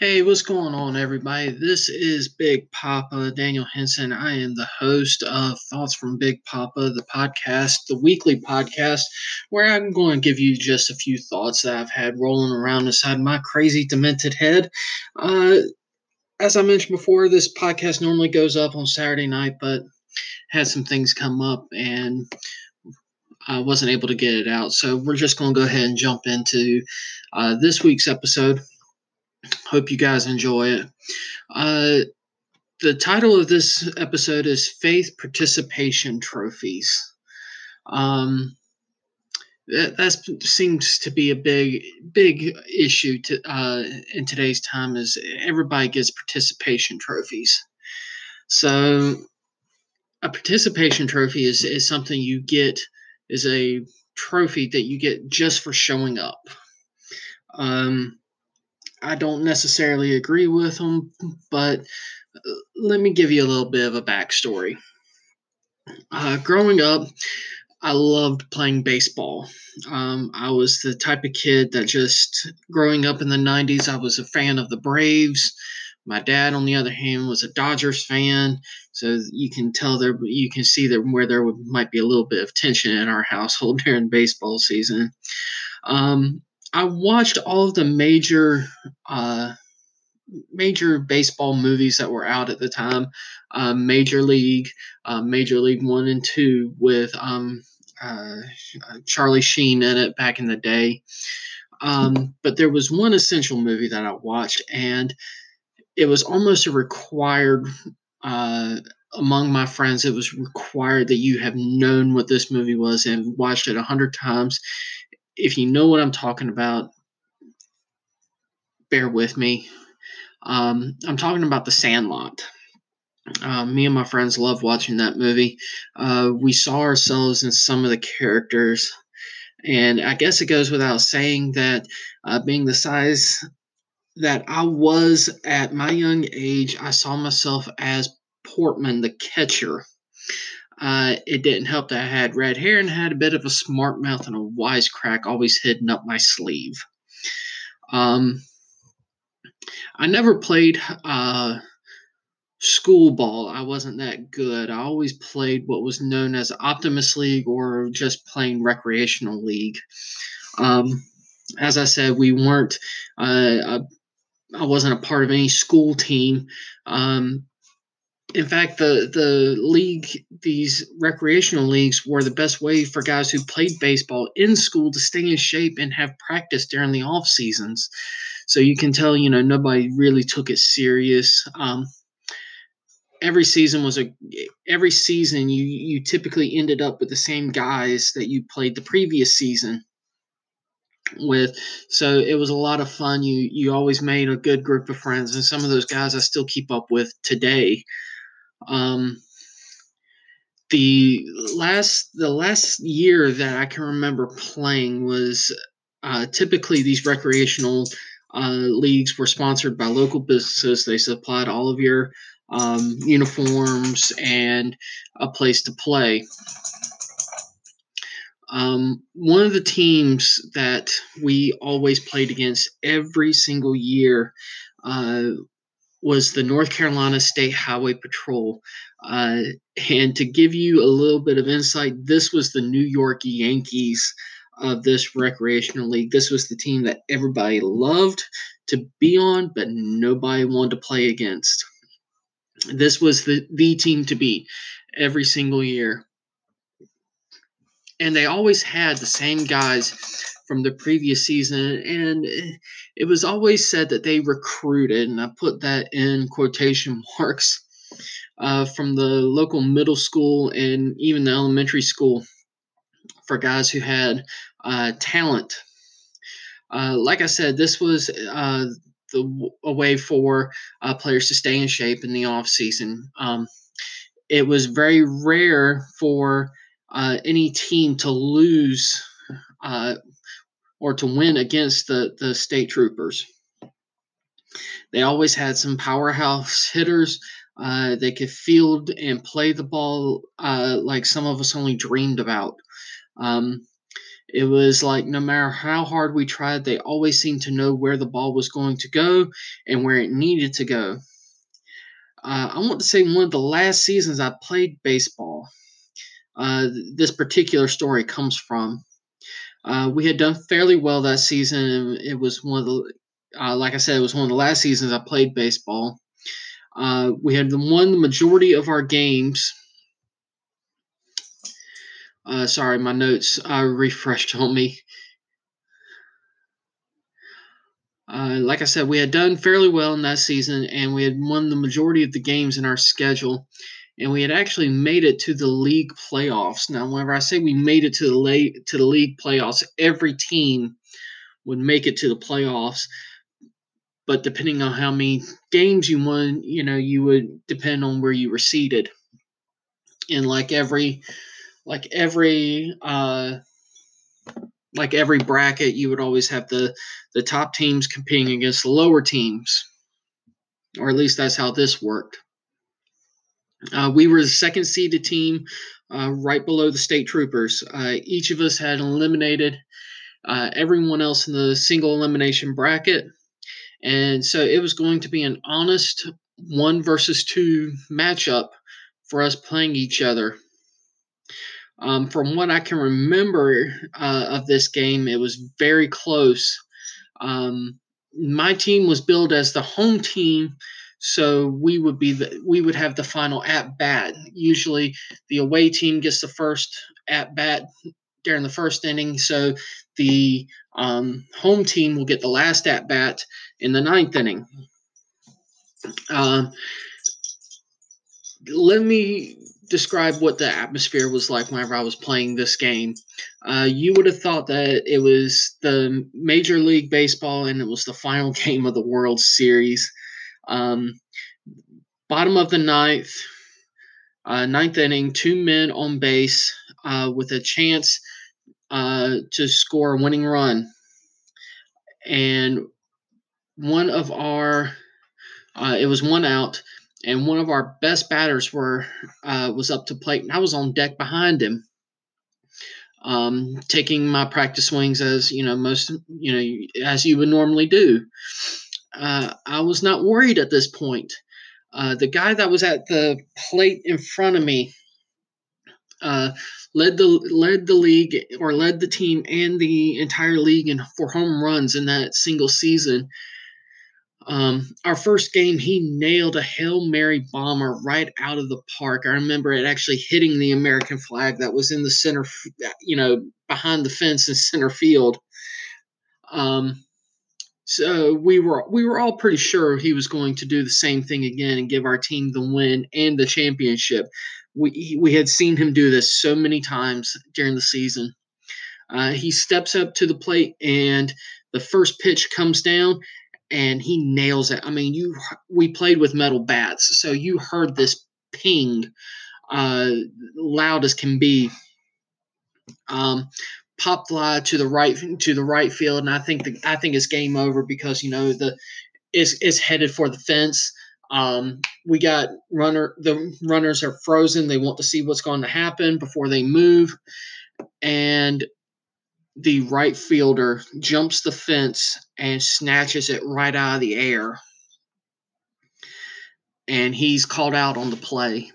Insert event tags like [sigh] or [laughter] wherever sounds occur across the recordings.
Hey, what's going on, everybody? This is Big Papa Daniel Henson. I am the host of Thoughts from Big Papa, the podcast, the weekly podcast, where I'm going to give you just a few thoughts that I've had rolling around inside my crazy, demented head. Uh, as I mentioned before, this podcast normally goes up on Saturday night, but had some things come up and I wasn't able to get it out. So we're just going to go ahead and jump into uh, this week's episode. Hope you guys enjoy it. Uh, the title of this episode is Faith Participation Trophies. Um, that, that seems to be a big, big issue to, uh, in today's time. Is everybody gets participation trophies? So, a participation trophy is is something you get is a trophy that you get just for showing up. Um, I don't necessarily agree with them, but uh, let me give you a little bit of a backstory. Uh, growing up, I loved playing baseball. Um, I was the type of kid that just growing up in the 90s, I was a fan of the Braves. My dad, on the other hand, was a Dodgers fan. So you can tell there, you can see that where there might be a little bit of tension in our household [laughs] during baseball season. Um, I watched all of the major uh, major baseball movies that were out at the time. Uh, major League, uh, Major League One and Two, with um, uh, Charlie Sheen in it back in the day. Um, but there was one essential movie that I watched, and it was almost a required uh, among my friends. It was required that you have known what this movie was and watched it a hundred times if you know what I'm talking about, bear with me. Um, I'm talking about The Sandlot. Uh, me and my friends love watching that movie. Uh, we saw ourselves in some of the characters, and I guess it goes without saying that uh, being the size that I was at my young age, I saw myself as Portman, the catcher. Uh, it didn't help that I had red hair and had a bit of a smart mouth and a wisecrack always hidden up my sleeve. Um, I never played uh, school ball. I wasn't that good. I always played what was known as Optimist League or just plain recreational league. Um, as I said, we weren't. Uh, I wasn't a part of any school team. Um, in fact, the the league, these recreational leagues, were the best way for guys who played baseball in school to stay in shape and have practice during the off seasons. So you can tell, you know, nobody really took it serious. Um, every season was a every season you you typically ended up with the same guys that you played the previous season with so it was a lot of fun you you always made a good group of friends and some of those guys i still keep up with today um, the last the last year that I can remember playing was uh, typically these recreational uh, leagues were sponsored by local businesses. They supplied all of your um, uniforms and a place to play. Um, one of the teams that we always played against every single year uh, was the North Carolina State Highway Patrol. Uh, and to give you a little bit of insight, this was the New York Yankees of this recreational league. This was the team that everybody loved to be on, but nobody wanted to play against. This was the, the team to beat every single year. And they always had the same guys from the previous season, and it was always said that they recruited, and I put that in quotation [laughs] marks, uh, from the local middle school and even the elementary school for guys who had uh, talent. Uh, like I said, this was uh, the a way for uh, players to stay in shape in the off season. Um, it was very rare for uh, any team to lose uh, or to win against the, the state troopers. They always had some powerhouse hitters. Uh, they could field and play the ball uh, like some of us only dreamed about. Um, It was like no matter how hard we tried, they always seemed to know where the ball was going to go and where it needed to go. Uh, I want to say one of the last seasons I played baseball, uh, this particular story comes from. Uh, we had done fairly well that season. It was one of the, uh, like I said, it was one of the last seasons I played baseball. Uh, we had won the majority of our games. Uh, sorry, my notes uh, refreshed on me. Uh, like I said, we had done fairly well in that season, and we had won the majority of the games in our schedule, and we had actually made it to the league playoffs. Now, whenever I say we made it to the late to the league playoffs, every team would make it to the playoffs, but depending on how many games you won, you know, you would depend on where you were seated. And like every, like every, uh, like every bracket, you would always have the the top teams competing against the lower teams, or at least that's how this worked. Uh, we were the second seeded team, uh, right below the state troopers. Uh, each of us had eliminated uh, everyone else in the single elimination bracket, and so it was going to be an honest one versus two matchup for us playing each other. Um, from what I can remember uh, of this game, it was very close. Um, my team was billed as the home team, so we would be the, we would have the final at bat. Usually, the away team gets the first at bat during the first inning, so the um, home team will get the last at bat in the ninth inning. Uh, let me describe what the atmosphere was like whenever I was playing this game. Uh, you would have thought that it was the Major League Baseball and it was the final [laughs] game of the World Series. Um, bottom of the ninth, uh, ninth inning, two men on base uh, with a chance uh, to score a winning run. And one of our, uh, it was one out and one of our best batters were uh, was up to plate, and I was on deck behind him, um, taking my practice swings as you know most you know as you would normally do. Uh, I was not worried at this point. Uh, the guy that was at the plate in front of me uh, led the led the league or led the team and the entire league in for home runs in that single season. Um, our first game, he nailed a Hail Mary bomber right out of the park. I remember it actually hitting the American flag that was in the center, you know, behind the fence in center field. Um, so we were we were all pretty sure he was going to do the same thing again and give our team the win and the championship. We we had seen him do this so many times during the season. Uh, he steps up to the plate and the first pitch comes down and he nails it. I mean, you we played with metal bats, so you heard this ping uh, loud as can be. Um, pop fly to the right to the right field, and I think the, I think it's game over because you know the is is headed for the fence. Um, we got runner the runners are frozen. They want to see what's going to happen before they move, and the right fielder jumps the fence and snatches it right out of the air. And he's called out on the play.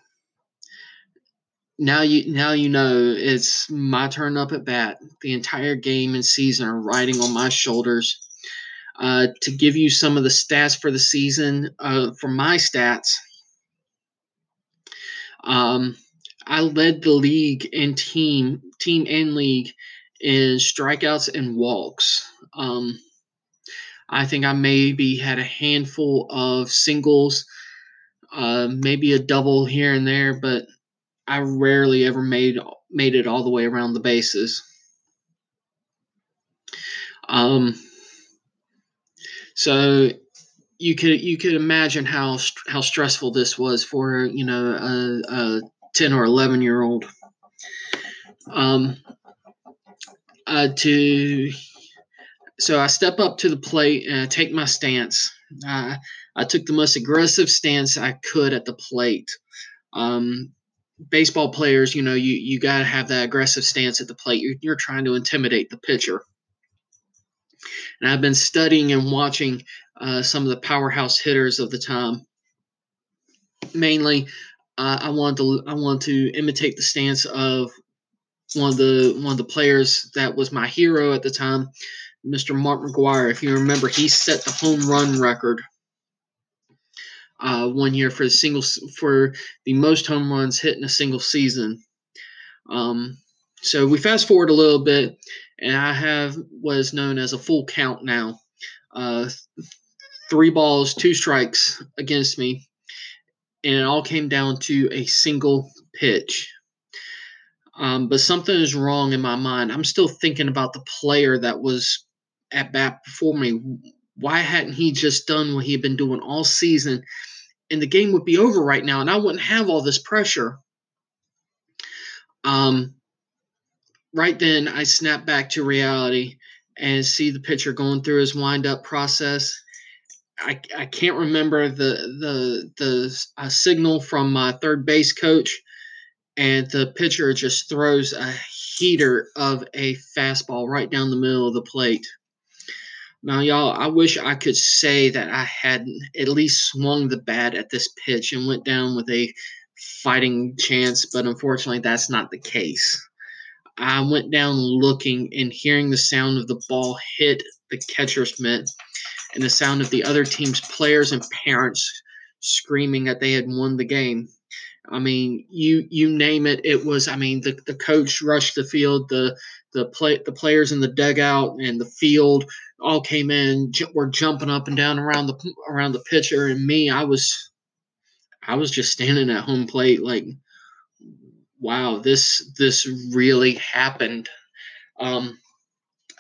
Now you now you know it's my turn up at bat. The entire game and season are riding on my shoulders. Uh, to give you some of the stats for the season, uh, for my stats, um, I led the league and team team and league in strikeouts and walks. Um, I think I maybe had a handful of singles, uh, maybe a double here and there, but I rarely ever made made it all the way around the bases. Um, so you could you could imagine how how stressful this was for you know a, a ten or eleven year old. Um, uh, to so I step up to the plate and I take my stance. Uh, I took the most aggressive stance I could at the plate. Um, baseball players, you know, you, you got to have that aggressive stance at the plate. You're, you're trying to intimidate the pitcher. And I've been studying and watching uh, some of the powerhouse hitters of the time. Mainly, uh, I want to I want to imitate the stance of one of the one of the players that was my hero at the time, Mr. Mark McGwire. If you remember, he set the home run record uh, one year for the single for the most home runs hit in a single season. Um, so we fast forward a little bit, and I have what is known as a full count now. Uh, three balls, two strikes against me, and it all came down to a single pitch. Um, but something is wrong in my mind. I'm still thinking about the player that was at bat before me. Why hadn't he just done what he had been doing all season? And the game would be over right now, and I wouldn't have all this pressure. Um, right then, I snap back to reality and see the pitcher going through his wind-up process. I, I can't remember the the the signal from my third base coach, and the pitcher just throws a heater of a fastball right down the middle of the plate. Now, y'all, I wish I could say that I had at least swung the bat at this pitch and went down with a fighting chance, but unfortunately, that's not the case. I went down looking and hearing the sound of the ball hit the catcher's mitt and the sound of the other team's players and parents screaming that they had won the game. I mean, you you name it. It was. I mean, the, the coach rushed the field. The the play the players in the dugout and the field all came in. Were jumping up and down around the around the pitcher, and me, I was I was just standing at home plate, like, wow, this this really happened. Um,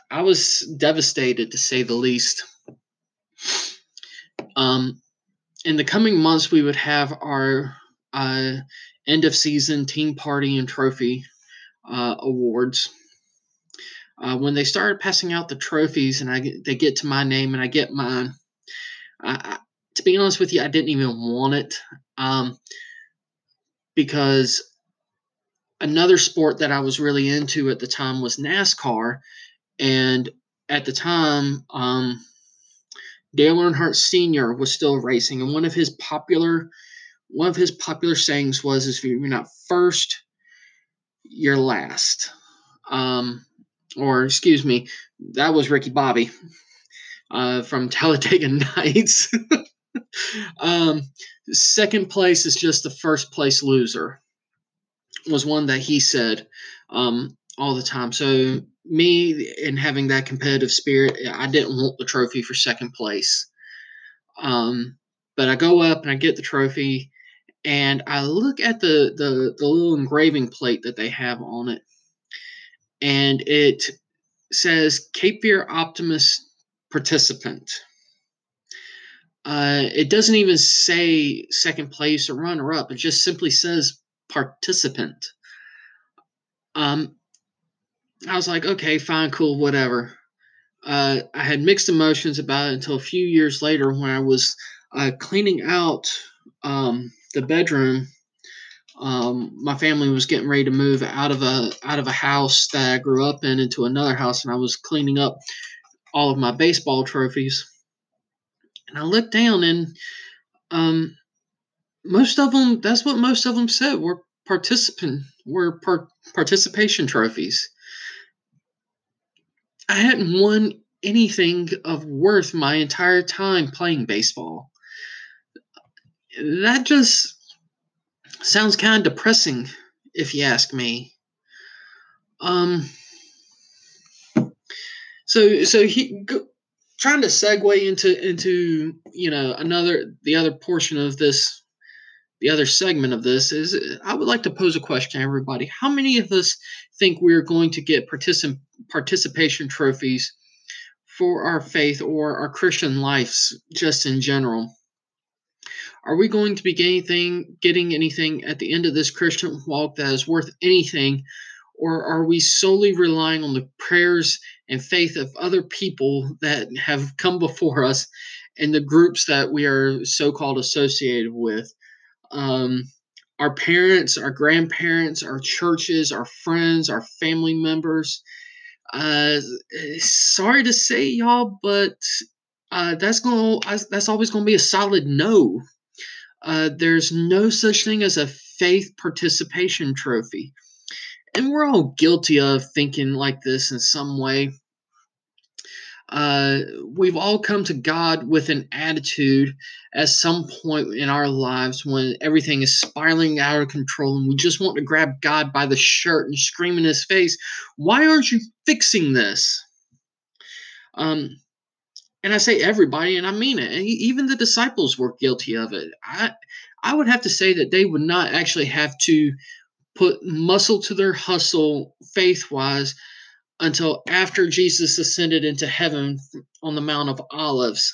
I was devastated to say the least. Um, in the coming months, we would have our uh, end of season team party and trophy uh, awards. Uh, when they started passing out the trophies and I they get to my name and I get mine, I, I, to be honest with you, I didn't even want it um, because another sport that I was really into at the time was NASCAR, and at the time, um, Dale Earnhardt Sr. was still racing, and one of his popular one of his popular sayings was, "If you're not first, you're last." Um, or excuse me, that was Ricky Bobby [laughs] uh, from Talladega [laughs] Nights. [laughs] um, second place is just the first place loser. Was one that he said um, all the time. So me and having that competitive spirit, I didn't want the trophy for second place. Um, but I go up and I get the trophy, and I look at the, the, the little engraving plate that they have on it, and it says Cape Fear Optimist participant. Uh, it doesn't even say second place or runner up. It just simply says participant. Um, I was like, okay, fine, cool, whatever. Uh, I had mixed emotions about it until a few years later when I was uh, cleaning out um, the bedroom, um, my family was getting ready to move out of a out of a house that I grew up in into another house, and I was cleaning up all of my baseball trophies. And I looked down, and um, most of them. That's what most of them said were participant were par- participation trophies. I hadn't won anything of worth my entire time playing baseball that just sounds kind of depressing, if you ask me. Um. So so he go, trying to segue into into you know another the other portion of this the other segment of this is I would like to pose a question to everybody. How many of us think we're going to get particip- participation trophies for our faith or our Christian lives just in general? Are we going to be getting anything, getting anything at the end of this Christian walk that is worth anything? Or are we solely relying on the prayers and faith of other people that have come before us and the groups that we are so called associated with? Um, our parents, our grandparents, our churches, our friends, our family members. Uh, sorry to say, y'all, but uh, that's going that's always going to be a solid no. Uh, there's no such thing as a faith participation trophy, and we're all guilty of thinking like this in some way. Uh, we've all come to God with an attitude at some point in our lives when everything is spiraling out of control and we just want to grab God by the shirt and scream in his face, Why aren't you fixing this? Um, and I say everybody, and I mean it. Even the disciples were guilty of it. I, I would have to say that they would not actually have to put muscle to their hustle faith wise until after Jesus ascended into heaven on the Mount of Olives.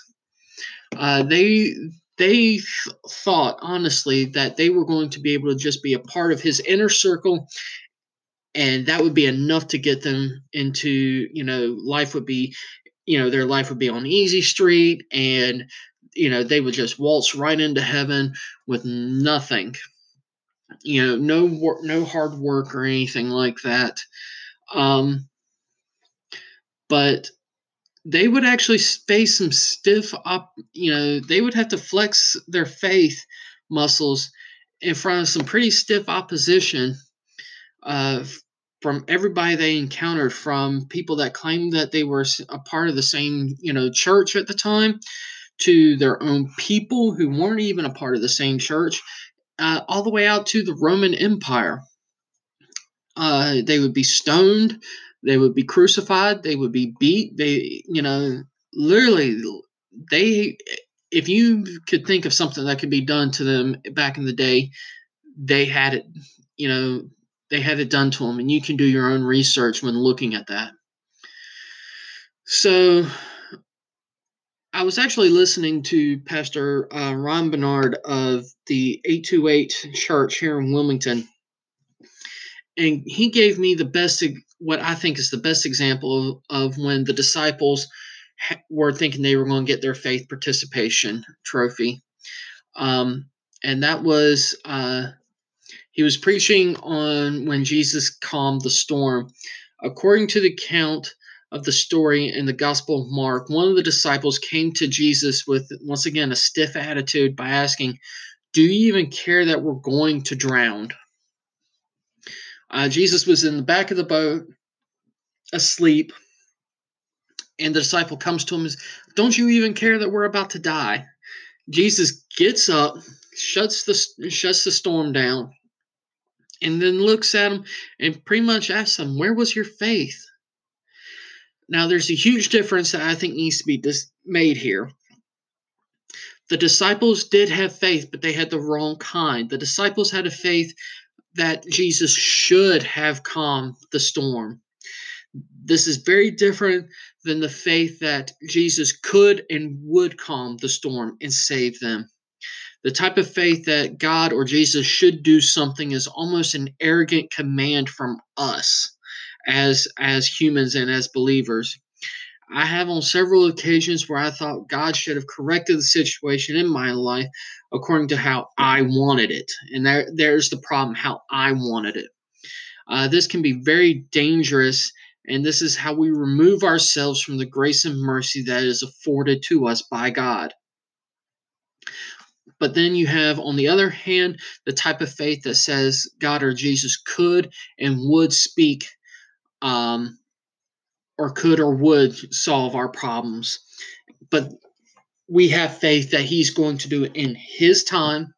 Uh, they they thought honestly that they were going to be able to just be a part of his inner circle and that would be enough to get them into you know life would be you know their life would be on easy street and you know they would just waltz right into heaven with nothing. You know no work no hard work or anything like that. Um but they would actually face some stiff up you know they would have to flex their faith muscles in front of some pretty stiff opposition uh, from everybody they encountered from people that claimed that they were a part of the same you know church at the time to their own people who weren't even a part of the same church uh, all the way out to the roman empire uh, they would be stoned they would be crucified. They would be beat. They, you know, literally, they, if you could think of something that could be done to them back in the day, they had it, you know, they had it done to them. And you can do your own research when looking at that. So I was actually listening to Pastor uh, Ron Bernard of the 828 Church here in Wilmington. And he gave me the best what I think is the best example of, of when the disciples were thinking they were going to get their faith participation trophy. Um, and that was uh, he was preaching on when Jesus calmed the storm. According to the count of the story in the Gospel of Mark, one of the disciples came to Jesus with once again a stiff attitude by asking, Do you even care that we're going to drown? Uh, Jesus was in the back of the boat, asleep, and the disciple comes to him and says, Don't you even care that we're about to die? Jesus gets up, shuts the shuts the storm down, and then looks at him and pretty much asks him, Where was your faith? Now, there's a huge difference that I think needs to be dis- made here. The disciples did have faith, but they had the wrong kind. The disciples had a faith that Jesus should have calmed the storm. This is very different than the faith that Jesus could and would calm the storm and save them. The type of faith that God or Jesus should do something is almost an arrogant command from us as as humans and as believers. I have on several occasions where I thought God should have corrected the situation in my life according to how I wanted it. And there, there's the problem how I wanted it. Uh, this can be very dangerous, and this is how we remove ourselves from the grace and mercy that is afforded to us by God. But then you have, on the other hand, the type of faith that says God or Jesus could and would speak um, or could or would solve our problems. But we have faith that He's going to do it in His time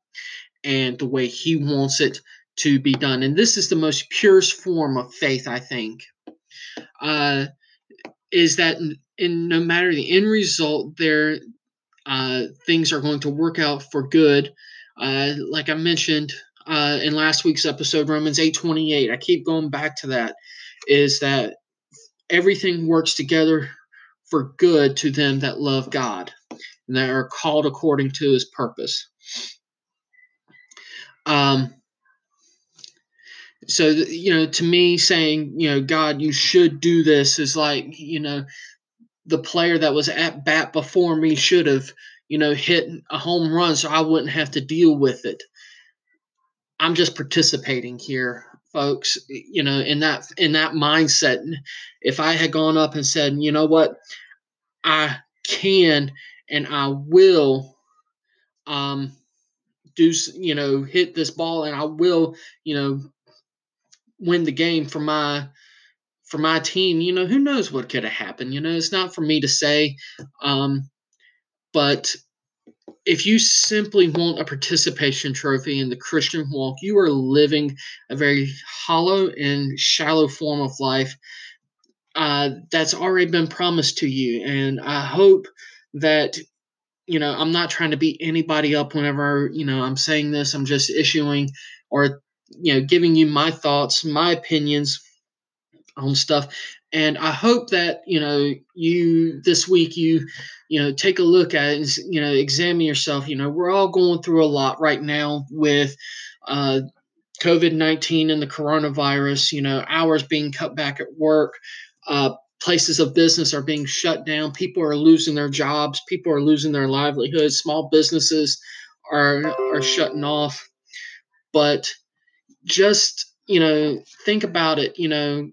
and the way He wants it to be done. And this is the most purest form of faith, I think. Uh, is that in, in, no matter the end result, there uh, things are going to work out for good. Uh, like I mentioned uh, in last week's episode, Romans eight twenty eight. I keep going back to that. Is that everything works together for good to them that love God and that are called according to his purpose. Um, so, you know, to me, saying, you know, God, you should do this is like, you know, the player that was at bat before me should have, you know, hit a home run so I wouldn't have to deal with it. I'm just participating here, folks. You know, in that in that mindset. If I had gone up and said, you know what, I can and I will um, do you know hit this ball and I will you know win the game for my for my team. You know who knows what could have happened. You know it's not for me to say, um, but if you simply want a participation trophy in the Christian walk, you are living a very hollow and shallow form of life uh, that's already been promised to you. And I hope that you know, I'm not trying to beat anybody up whenever, you know, I'm saying this. I'm just issuing or, you know, giving you my thoughts, my opinions on stuff. And I hope that, you know, you this week, you, you know, take a look at and, you know, examine yourself. You know, we're all going through a lot right now with, uh, COVID 19 and the coronavirus, you know, hours being cut back at work, uh, places of business are being shut down. People are losing their jobs. People are losing their livelihoods. Small businesses are are shutting off. But just you know, think about it. You know,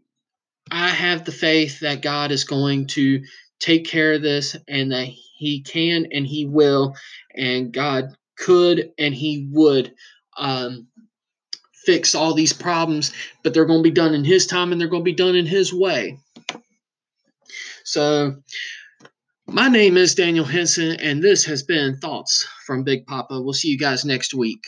I have the faith that God is going to take care of this, and that He can and He will, and God could and He would. Um, fix all these problems, but they're going to be done in his time and they're going to be done in his way. So, my name is Daniel Henson, and this has been Thoughts from Big Papa. We'll see you guys next week.